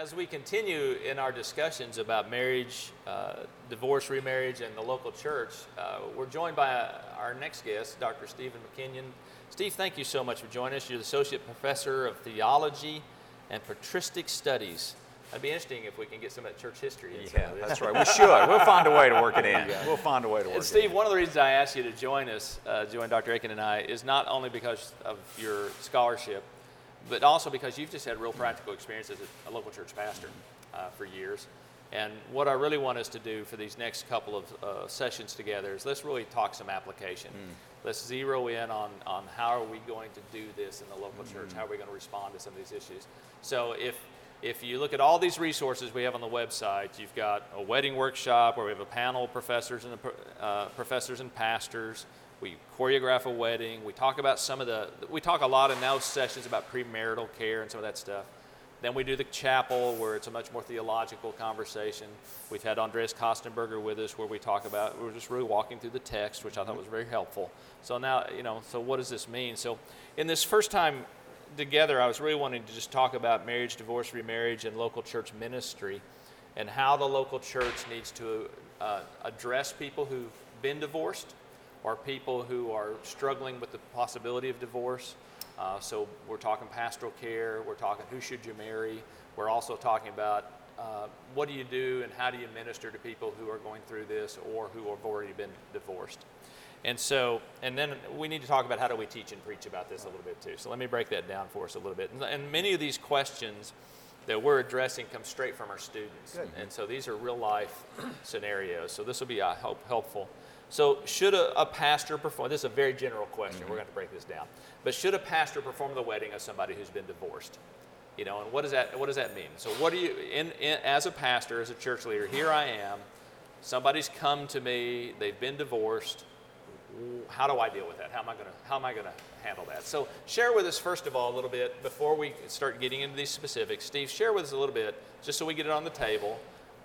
as we continue in our discussions about marriage, uh, divorce, remarriage, and the local church, uh, we're joined by uh, our next guest, Dr. Stephen McKinion. Steve, thank you so much for joining us. You're the Associate Professor of Theology and Patristic Studies. That'd be interesting if we can get some of that church history. In yeah, that's right. We should. We'll find a way to work it in. Yeah. We'll find a way to work it in. and Steve, it in. one of the reasons I asked you to join us, uh, join Dr. Akin and I, is not only because of your scholarship, but also because you've just had real practical experience as a, a local church pastor uh, for years. And what I really want us to do for these next couple of uh, sessions together is let's really talk some application. Mm. Let's zero in on, on how are we going to do this in the local mm-hmm. church? How are we going to respond to some of these issues? So if if you look at all these resources we have on the website, you've got a wedding workshop where we have a panel of professors and uh, professors and pastors. We choreograph a wedding. We talk about some of the. We talk a lot in those sessions about premarital care and some of that stuff. Then we do the chapel where it's a much more theological conversation. We've had Andreas Kostenberger with us where we talk about, we're just really walking through the text, which I thought was very helpful. So now, you know, so what does this mean? So in this first time together, I was really wanting to just talk about marriage, divorce, remarriage, and local church ministry and how the local church needs to uh, address people who've been divorced or people who are struggling with the possibility of divorce uh, so we're talking pastoral care, we're talking who should you marry, we're also talking about uh, what do you do and how do you minister to people who are going through this or who have already been divorced. And so, and then we need to talk about how do we teach and preach about this a little bit too. So let me break that down for us a little bit. And, and many of these questions that we're addressing come straight from our students. Good. And so these are real life scenarios. So this will be, I hope, helpful. So, should a, a, pastor perform? This is a very general question. Mm-hmm. We're going to break this down. But should a pastor perform the wedding of somebody who's been divorced? You know, and what does that what does that mean? So, what do you, in, in, as a pastor, as a church leader, here I am. Somebody's come to me. They've been divorced. How do I deal with that? How am I going to how am I going to handle that? So, share with us first of all a little bit before we start getting into these specifics. Steve, share with us a little bit, just so we get it on the table,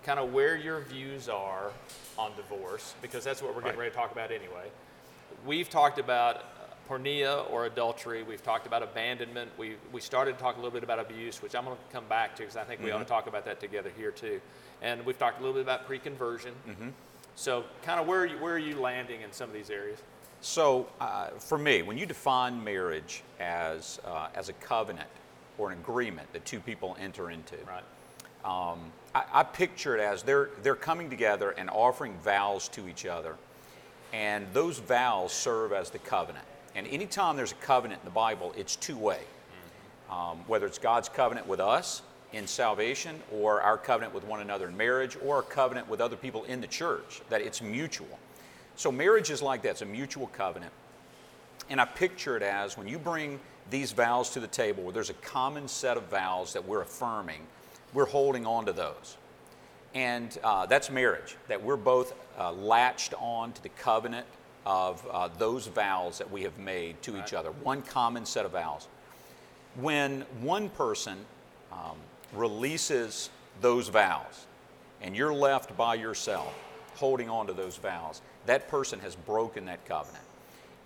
kind of where your views are on divorce, because that's what we're getting right. ready to talk about anyway. We've talked about porneia or adultery. We've talked about abandonment. We, we started to talk a little bit about abuse, which I'm going to come back to because I think we mm-hmm. ought to mm-hmm. talk about that together here too. And we've talked a little bit about pre-conversion. Mm-hmm. So, kind of where are you, where are you landing in some of these areas? So, uh, for me, when you define marriage as uh, as a covenant or an agreement that two people enter into, right. Um, I, I, picture it as they're, they're coming together and offering vows to each other. And those vows serve as the covenant. And anytime there's a covenant in the Bible, it's two way. Um, whether it's God's covenant with us in salvation, or our covenant with one another in marriage, or a covenant with other people in the church, that it's mutual. So marriage is like that, it's a mutual covenant. And I picture it as when you bring these vows to the table, where there's a common set of vows that we're affirming we're holding on to those. And uh, that's marriage, that we're both uh, latched on to the covenant of uh, those vows that we have made to right. each other, one common set of vows. When one person um, releases those vows and you're left by yourself holding on to those vows, that person has broken that covenant.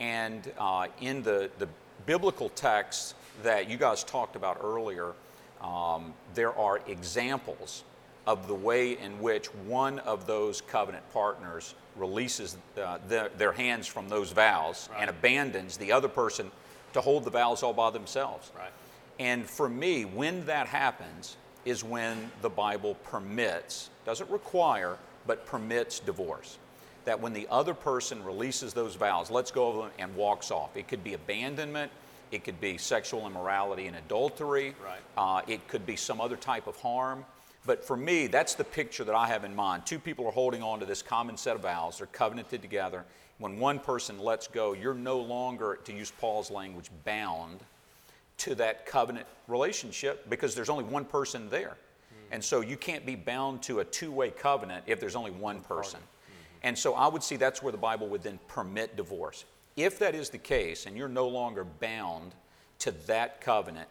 And uh, in the, the biblical text that you guys talked about earlier, um, there are examples of the way in which one of those covenant partners releases uh, the, their hands from those vows right. and abandons the other person to hold the vows all by themselves. Right. And for me, when that happens, is when the Bible permits, doesn't require, but permits divorce. That when the other person releases those vows, lets go of them, and walks off. It could be abandonment, it could be sexual immorality and adultery. Right. Uh, it could be some other type of harm. But for me, that's the picture that I have in mind. Two people are holding on to this common set of vows, they're covenanted together. When one person lets go, you're no longer, to use Paul's language, bound to that covenant relationship because there's only one person there. Mm-hmm. And so you can't be bound to a two way covenant if there's only one person. Mm-hmm. And so I would see that's where the Bible would then permit divorce. If that is the case, and you're no longer bound to that covenant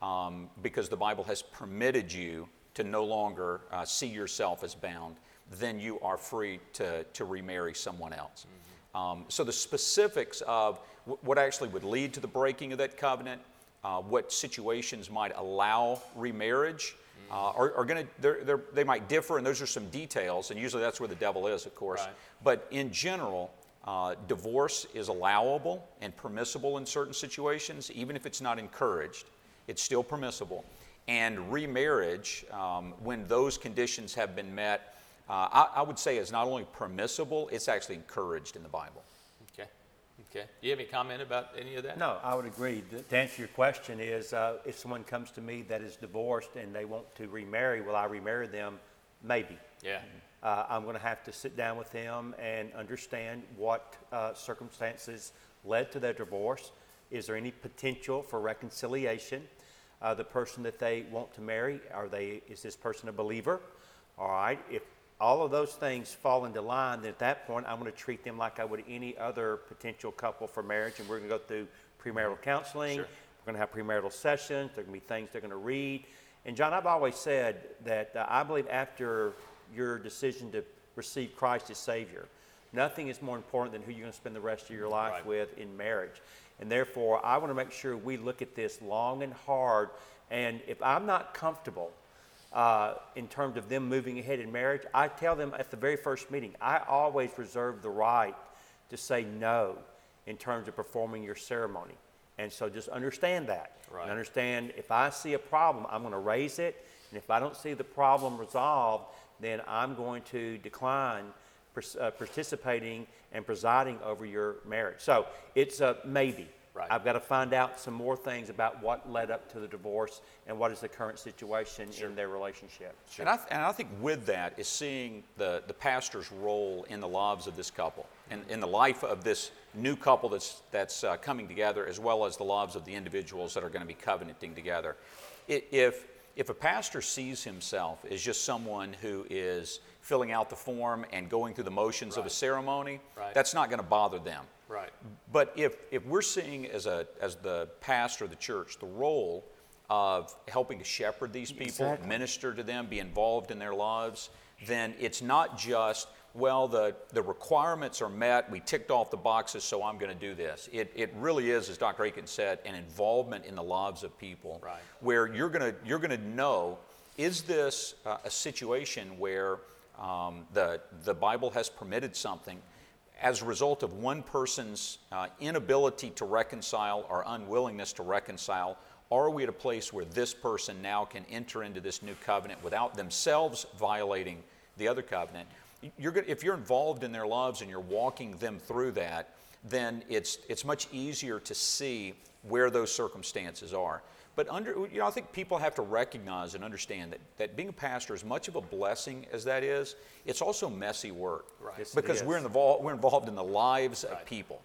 um, because the Bible has permitted you to no longer uh, see yourself as bound, then you are free to, to remarry someone else. Mm-hmm. Um, so, the specifics of w- what actually would lead to the breaking of that covenant, uh, what situations might allow remarriage uh, are, are going to, they might differ, and those are some details, and usually that's where the devil is, of course. Right. But in general, uh, divorce is allowable and permissible in certain situations, even if it's not encouraged, it's still permissible. And remarriage, um, when those conditions have been met, uh, I, I would say is not only permissible, it's actually encouraged in the Bible. Okay. Okay. Do you have any comment about any of that? No, I would agree. The- To answer your question is, uh, if someone comes to me that is divorced and they want to remarry, will I remarry them? Maybe. Yeah. Uh, I'm going to have to sit down with them and understand what uh, circumstances led to their divorce. Is there any potential for reconciliation? Uh, the person that they want to marry, are they? Is this person a believer? All right. If all of those things fall into line, then at that point, I'm going to treat them like I would any other potential couple for marriage, and we're going to go through premarital counseling. Sure. We're going to have premarital sessions. There are going to be things they're going to read. And John, I've always said that uh, I believe after your decision to receive Christ as Savior, nothing is more important than who you're going to spend the rest of your life Right. with in marriage. And therefore, I want to make sure we look at this long and hard. And if I'm not comfortable uh, in terms of them moving ahead in marriage, I tell them at the very first meeting, I always reserve the right to say no in terms of performing your ceremony. And so just understand that. Right. And understand if I see a problem, I'm going to raise it. And if I don't see the problem resolved, then I'm going to decline uh, participating and presiding over your marriage. So it's a maybe. Right. I've got to find out some more things about what led up to the divorce and what is the current situation in their relationship. Sure. And, I th- and I think with that is seeing the, the pastor's role in the lives of this couple and in the life of this new couple that's, that's uh, coming together, as well as the lives of the individuals that are going to be covenanting together. If, if a pastor sees himself as just someone who is filling out the form and going through the motions of a ceremony, Right. that's not going to bother them. Right. But if, if we're seeing as, a, as the pastor of the church the role of helping to shepherd these people, Exactly. minister to them, be involved in their lives, then it's not just, well, the, the requirements are met, we ticked off the boxes, so I'm going to do this. It, it really is, as Dr. Akin said, an involvement in the lives of people Right. where you're going to, you're going to know is this uh, a situation where um, the, the Bible has permitted something as a result of one person's uh, inability to reconcile or unwillingness to reconcile? Are we at a place where this person now can enter into this new covenant without themselves violating the other covenant? You're gonna, if you're involved in their lives and you're walking them through that, then it's, it's much easier to see where those circumstances are. But under, you know, I think people have to recognize and understand that, that being a pastor, as much of a blessing as that is, it's also messy work. Right. Yes, Because we're involved, we're involved in the lives Right. of people.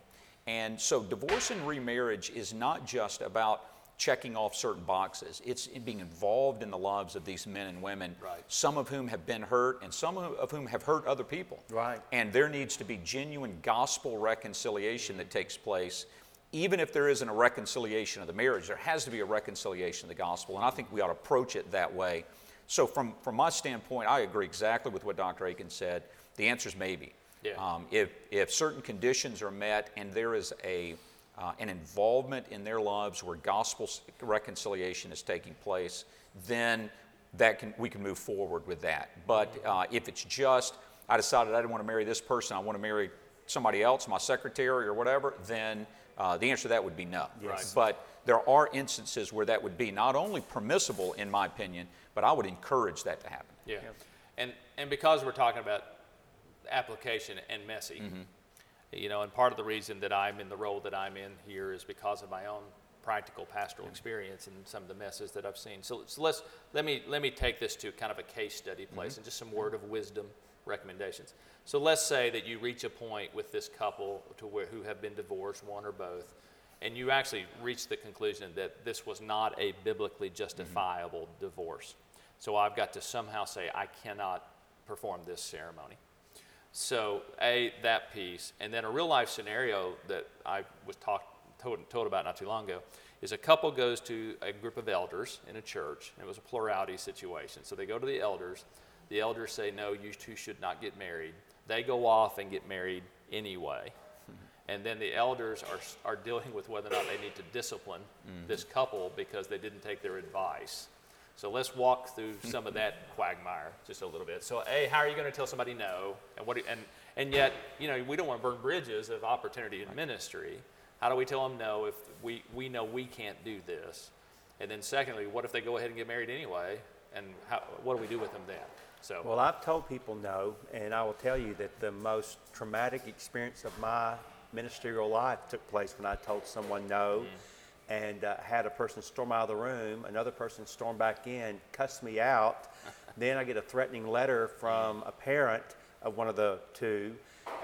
And so divorce and remarriage is not just about checking off certain boxes. It's being involved in the lives of these men and women, Right. some of whom have been hurt and some of whom have hurt other people. Right. And there needs to be genuine gospel reconciliation that takes place. Even if there isn't a reconciliation of the marriage, there has to be a reconciliation of the gospel. And I think we ought to approach it that way. So, from, from my standpoint, I agree exactly with what Dr. Akin said. The answer is maybe. Yeah. Um, if, if certain conditions are met and there is a, uh, an involvement in their lives where gospel reconciliation is taking place, then that can, we can move forward with that. But uh, if it's just, I decided I didn't want to marry this person, I want to marry somebody else, my secretary or whatever, then uh, the answer to that would be no. Yes. But there are instances where that would be not only permissible, in my opinion, but I would encourage that to happen. Yeah. And, and because we're talking about application and messy, you know, and part of the reason that I'm in the role that I'm in here is because of my own practical pastoral experience and some of the messes that I've seen. So, so let's, let me, let me take this to kind of a case study place mm-hmm. and just some word of wisdom recommendations. So let's say that you reach a point with this couple to where, who have been divorced, one or both, and you actually reach the conclusion that this was not a biblically mm-hmm. justifiable divorce. So I've got to somehow say, I cannot perform this ceremony. So, A, that piece. And then a real life scenario that I was talk, told, told about not too long ago is a couple goes to a group of elders in a church. And it was a plurality situation. So they go to the elders. The elders say, No, you two should not get married. They go off and get married anyway. and then the elders are, are dealing with whether or not they need to discipline mm-hmm. this couple because they didn't take their advice. So let's walk through some of that quagmire just a little bit. So, A, how are you going to tell somebody no? And, what, do- and, and yet, you know, we don't want to burn bridges of opportunity in ministry. How do we tell them no if we, we know we can't do this? And then, secondly, what if they go ahead and get married anyway? And how, what do we do with them then? So, Well, I've told people no, and I will tell you that the most traumatic experience of my ministerial life took place when I told someone no mm. And uh, had a person storm out of the room, another person storm back in, cuss me out. then I get a threatening letter from a parent of one of the two,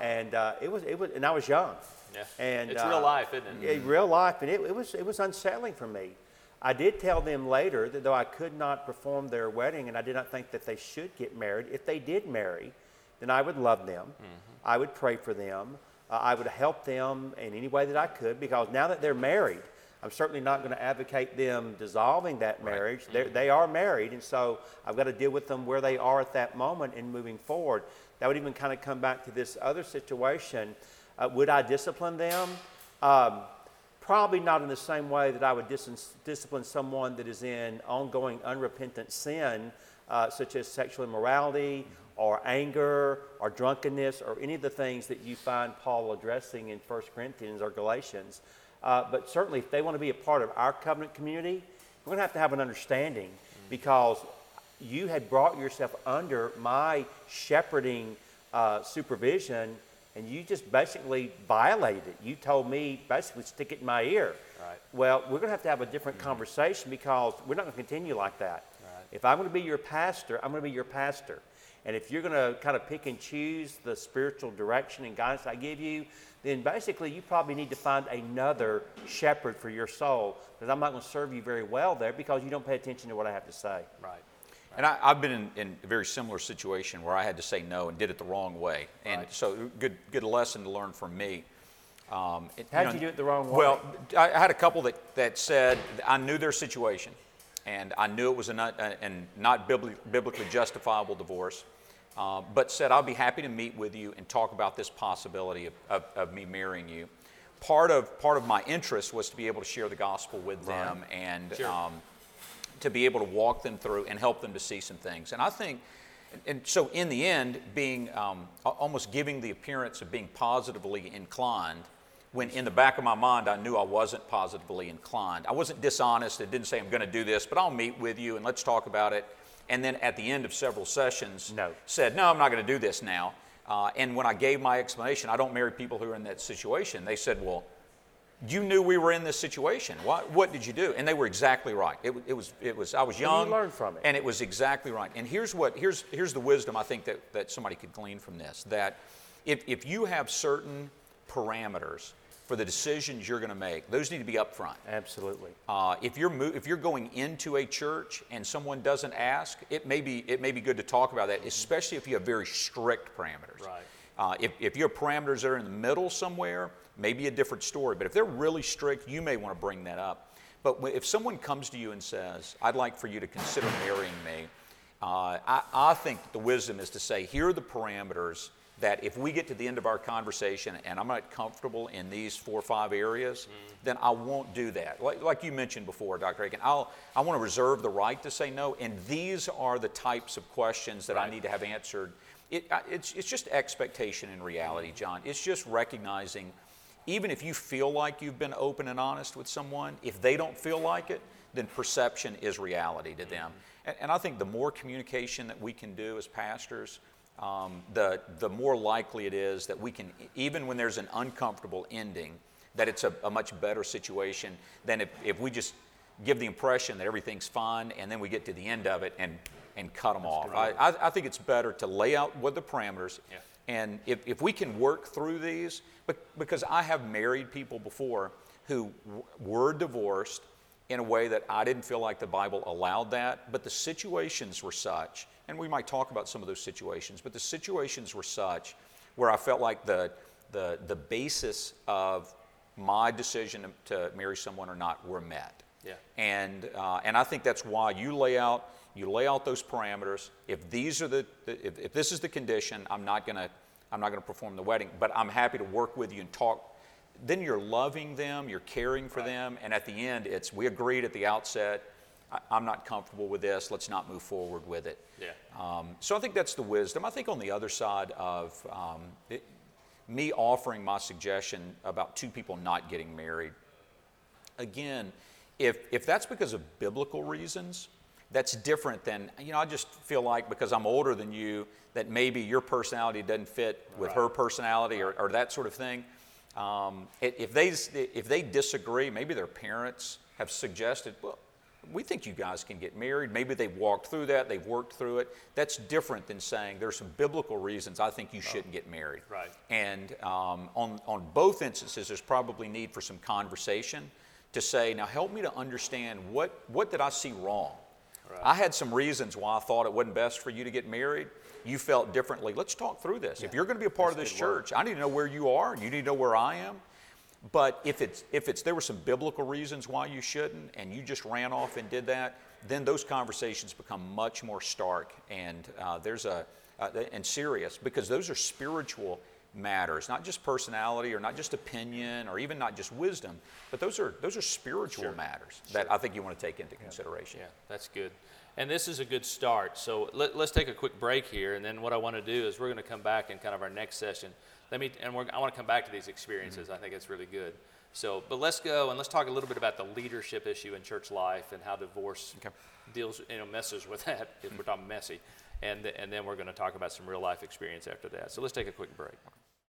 and uh, it was it was, and I was young. Yeah. And It's uh, real life, isn't it? yeah, real life, and it, it was it was unsettling for me. I did tell them later that though I could not perform their wedding, and I did not think that they should get married. If they did marry, then I would love them. I would pray for them. Uh, I would help them in any way that I could because now that they're married, I'm certainly not going to advocate them dissolving that marriage. They're They are married, and so I've got to deal with them where they are at that moment and moving forward. That would even kind of come back to this other situation. Uh, would I discipline them? Um, probably not in the same way that I would dis- discipline someone that is in ongoing unrepentant sin, uh, such as sexual immorality or anger or drunkenness or any of the things that you find Paul addressing in 1 Corinthians or Galatians. Uh, but certainly, if they want to be a part of our covenant community, we're going to have to have an understanding because you had brought yourself under my shepherding uh, supervision and you just basically violated it. You told me basically stick it in my ear. Right. Well, we're going to have to have a different conversation because we're not going to continue like that. Right. If I'm going to be your pastor, I'm going to be your pastor. And if you're going to kind of pick and choose the spiritual direction and guidance I give you, then basically you probably need to find another shepherd for your soul because I'm not going to serve you very well there because you don't pay attention to what I have to say. Right. And I, I've been in, in a very similar situation where I had to say no and did it the wrong way. And Right. so, good, good lesson to learn from me. Um, it- How'd know, you do it the wrong way? Well, I I had a couple that, that said I knew their situation, and I knew it was a not, a, and not biblically justifiable divorce, uh, but said I'll be happy to meet with you and talk about this possibility of, of, of me marrying you. Part of part of my interest was to be able to share the gospel with them and. Sure. Um, to be able to walk them through and help them to see some things. And I think, and, so in the end, being um, almost giving the appearance of being positively inclined, when in the back of my mind I knew I wasn't positively inclined. I wasn't dishonest. I didn't say I'm going to do this, but I'll meet with you and let's talk about it. And then at the end of several sessions, No. said, no, I'm not going to do this now. Uh, and when I gave my explanation, I don't marry people who are in that situation. They said, well, you knew we were in this situation. What, what did you do? And they were exactly right. It, it was, it was, I was you young. learned from it. And it was exactly right. And here's what, here's, here's the wisdom I think that, that somebody could glean from this. That if, if you have certain parameters for the decisions you're going to make, those need to be upfront. Absolutely. Uh, if you're mo- if you're going into a church and someone doesn't ask, it may be it may be good to talk about that, especially if you have very strict parameters. Right. Uh, if, if your parameters are in the middle somewhere, maybe a different story. But if they're really strict, you may want to bring that up. But if someone comes to you and says, "I'd like for you to consider marrying me," uh, I, I think the wisdom is to say, "Here are the parameters." That if we get to the end of our conversation and I'm not comfortable in these four or five areas, mm-hmm. then I won't do that. Like, like you mentioned before, Dr. Akin, I'll, I want to reserve the right to say no, and these are the types of questions that I need to have answered. It, it's, it's just expectation and reality, mm-hmm. John. It's just recognizing, even if you feel like you've been open and honest with someone, if they don't feel like it, then perception is reality to mm-hmm. them. And, and I think the more communication that we can do as pastors, um, the, the more likely it is that we can, even when there's an uncomfortable ending, that it's a, a much better situation than if, if we just give the impression that everything's fine and then we get to the end of it and, and cut them off. I, I, I think it's better to lay out what the parameters. Yeah. And if, if we can work through these, bec- because I have married people before who w- were divorced in a way that I didn't feel like the Bible allowed that, but the situations were such, and we might talk about some of those situations, but the situations were such where I felt like the, the, the basis of my decision to, marry someone or not were met. Yeah. And, uh, and I think that's why you lay out, you lay out those parameters. If these are the, the- if, if this is the condition, I'm not gonna, I'm not gonna perform the wedding, but I'm happy to work with you and talk, then you're loving them, you're caring for Right. them, and at the end, it's we agreed at the outset. I, I'm not comfortable with this. Let's not move forward with it. Yeah. Um, so I think that's the wisdom. I think on the other side of um, it, me offering my suggestion about two people not getting married, again, if, if that's because of biblical reasons, that's different than, you know, I just feel like because I'm older than you, that maybe your personality doesn't fit with her personality or, or that sort of thing. Um, if, they, if they disagree, maybe their parents have suggested, well, we think you guys can get married. Maybe they've walked through that, they've worked through it. That's different than saying there's some biblical reasons I think you shouldn't get married. Right. And um, on, on both instances, there's probably need for some conversation to say, now help me to understand what, what did I see wrong? Right. I had some reasons why I thought it wasn't best for you to get married. You felt differently. Let's talk through this. If you're going to be a part of this That's good word. church, I need to know where you are. You need to know where I am. But if it's if it's there were some biblical reasons why you shouldn't, and you just ran off and did that, then those conversations become much more stark and uh, there's a uh, and serious because those are spiritual matters, not just personality or not just opinion or even not just wisdom, but those are those are spiritual Sure. matters that I think you want to take into consideration. Yeah, that's good. And this is a good start. So let, us take a quick break here, and then what I want to do is we're going to come back in kind of our next session. Let me, and we're, I want to come back to these experiences. Mm-hmm. I think it's really good. So, but let's go and let's talk a little bit about the leadership issue in church life and how divorce Okay. deals, you know, messes with that. If we're talking messy, and and then we're going to talk about some real life experience after that. So let's take a quick break.